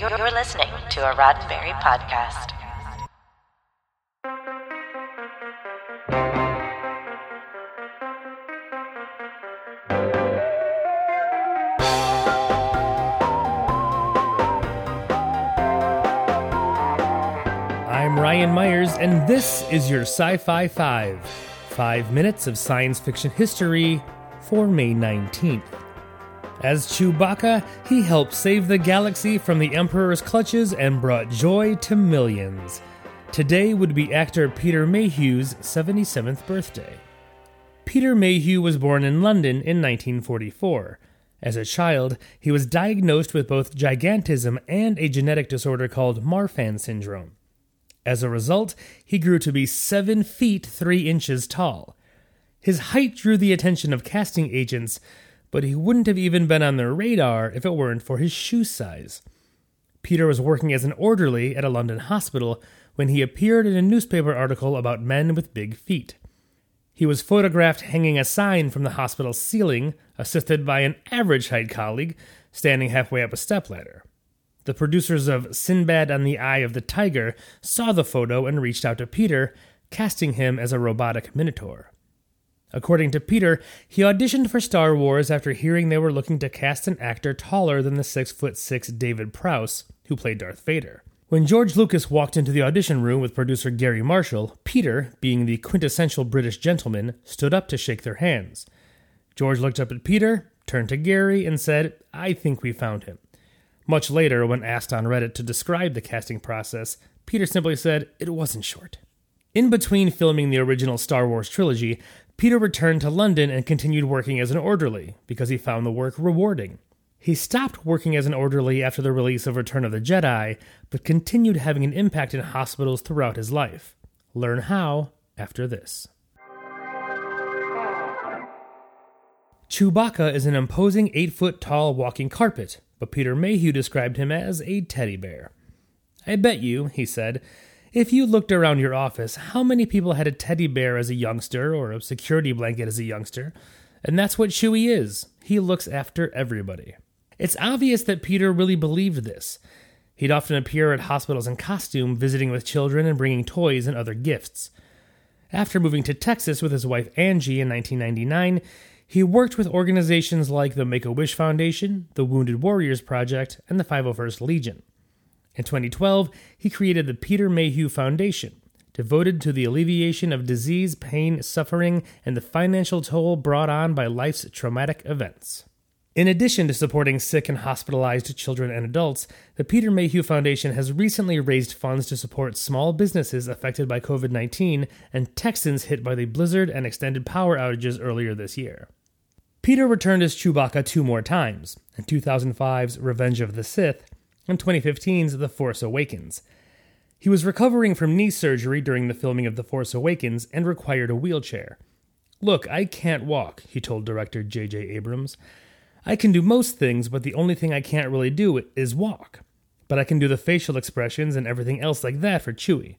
You're, listening to a Roddenberry podcast. I'm Ryan Myers, and this is your Sci Fi 5. Five minutes of science fiction history for May 19th. As Chewbacca, he helped save the galaxy from the Emperor's clutches and brought joy to millions. Today would be actor Peter Mayhew's 77th birthday. Peter Mayhew was born in London in 1944. As a child, he was diagnosed with both gigantism and a genetic disorder called Marfan syndrome. As a result, he grew to be 7 feet 3 inches tall. His height drew the attention of casting agents, but he wouldn't have even been on their radar if it weren't for his shoe size. Peter was working as an orderly at a London hospital when he appeared in a newspaper article about men with big feet. He was photographed hanging a sign from the hospital's ceiling, assisted by an average height colleague standing halfway up a stepladder. The producers of Sinbad and the Eye of the Tiger saw the photo and reached out to Peter, casting him as a robotic minotaur. According to Peter, he auditioned for Star Wars after hearing they were looking to cast an actor taller than the 6 foot 6 David Prowse, who played Darth Vader. When George Lucas walked into the audition room with producer Gary Marshall, Peter, being the quintessential British gentleman, stood up to shake their hands. George looked up at Peter, turned to Gary, and said, I think we found him. Much later, when asked on Reddit to describe the casting process, Peter simply said it wasn't short. In between filming the original Star Wars trilogy, Peter returned to London and continued working as an orderly because he found the work rewarding. He stopped working as an orderly after the release of Return of the Jedi, but continued having an impact in hospitals throughout his life. Learn how after this. Chewbacca is an imposing 8 foot tall walking carpet, but Peter Mayhew described him as a teddy bear. I bet you, he said, if you looked around your office, how many people had a teddy bear as a youngster or a security blanket as a youngster? And that's what Chewie is. He looks after everybody. It's obvious that Peter really believed this. He'd often appear at hospitals in costume, visiting with children and bringing toys and other gifts. After moving to Texas with his wife Angie in 1999, he worked with organizations like the Make a Wish Foundation, the Wounded Warriors Project, and the 501st Legion. In 2012, he created the Peter Mayhew Foundation, devoted to the alleviation of disease, pain, suffering, and the financial toll brought on by life's traumatic events. In addition to supporting sick and hospitalized children and adults, the Peter Mayhew Foundation has recently raised funds to support small businesses affected by COVID 19 and Texans hit by the blizzard and extended power outages earlier this year. Peter returned as Chewbacca two more times in 2005's Revenge of the Sith and 2015's The Force Awakens. He was recovering from knee surgery during the filming of The Force Awakens and required a wheelchair. Look, I can't walk, he told director J.J. Abrams. I can do most things, but the only thing I can't really do is walk. But I can do the facial expressions and everything else like that for Chewie.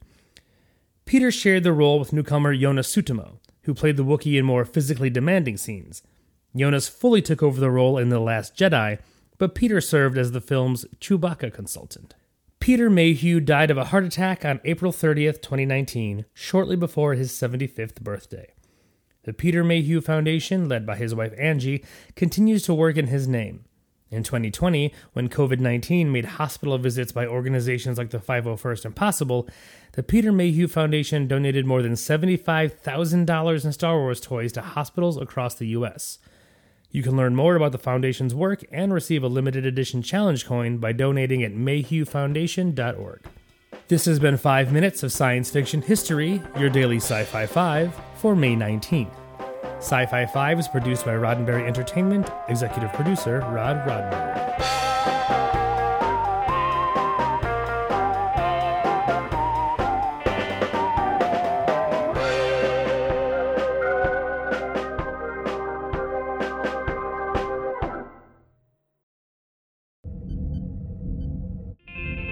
Peter shared the role with newcomer Joonas Suotamo, who played the Wookiee in more physically demanding scenes. Joonas fully took over the role in The Last Jedi, but Peter served as the film's Chewbacca consultant. Peter Mayhew died of a heart attack on April 30th, 2019, shortly before his 75th birthday. The Peter Mayhew Foundation, led by his wife Angie, continues to work in his name. In 2020, when COVID 19 made hospital visits by organizations like the 501st impossible, the Peter Mayhew Foundation donated more than $75,000 in Star Wars toys to hospitals across the U.S. You can learn more about the Foundation's work and receive a limited edition challenge coin by donating at mayhewfoundation.org. This has been 5 Minutes of Science Fiction History, your daily Sci Fi 5 for May 19th. Sci Fi 5 is produced by Roddenberry Entertainment, executive producer Rod Roddenberry.